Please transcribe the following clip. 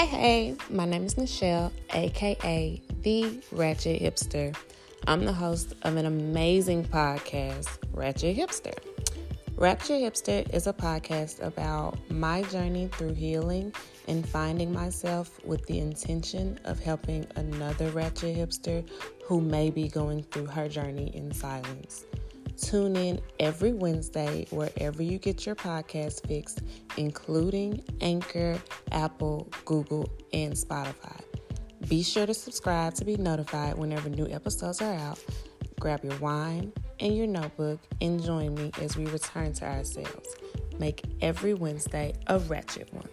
Hey, hey, my name is Michelle, aka The Ratchet Hipster. I'm the host of an amazing podcast, Ratchet Hipster. Ratchet Hipster is a podcast about my journey through healing and finding myself with the intention of helping another Ratchet Hipster who may be going through her journey in silence. Tune in every Wednesday wherever you get your podcast fixed, including Anchor, Apple, Google, and Spotify. Be sure to subscribe to be notified whenever new episodes are out. Grab your wine and your notebook and join me as we return to ourselves. Make every Wednesday a ratchet one.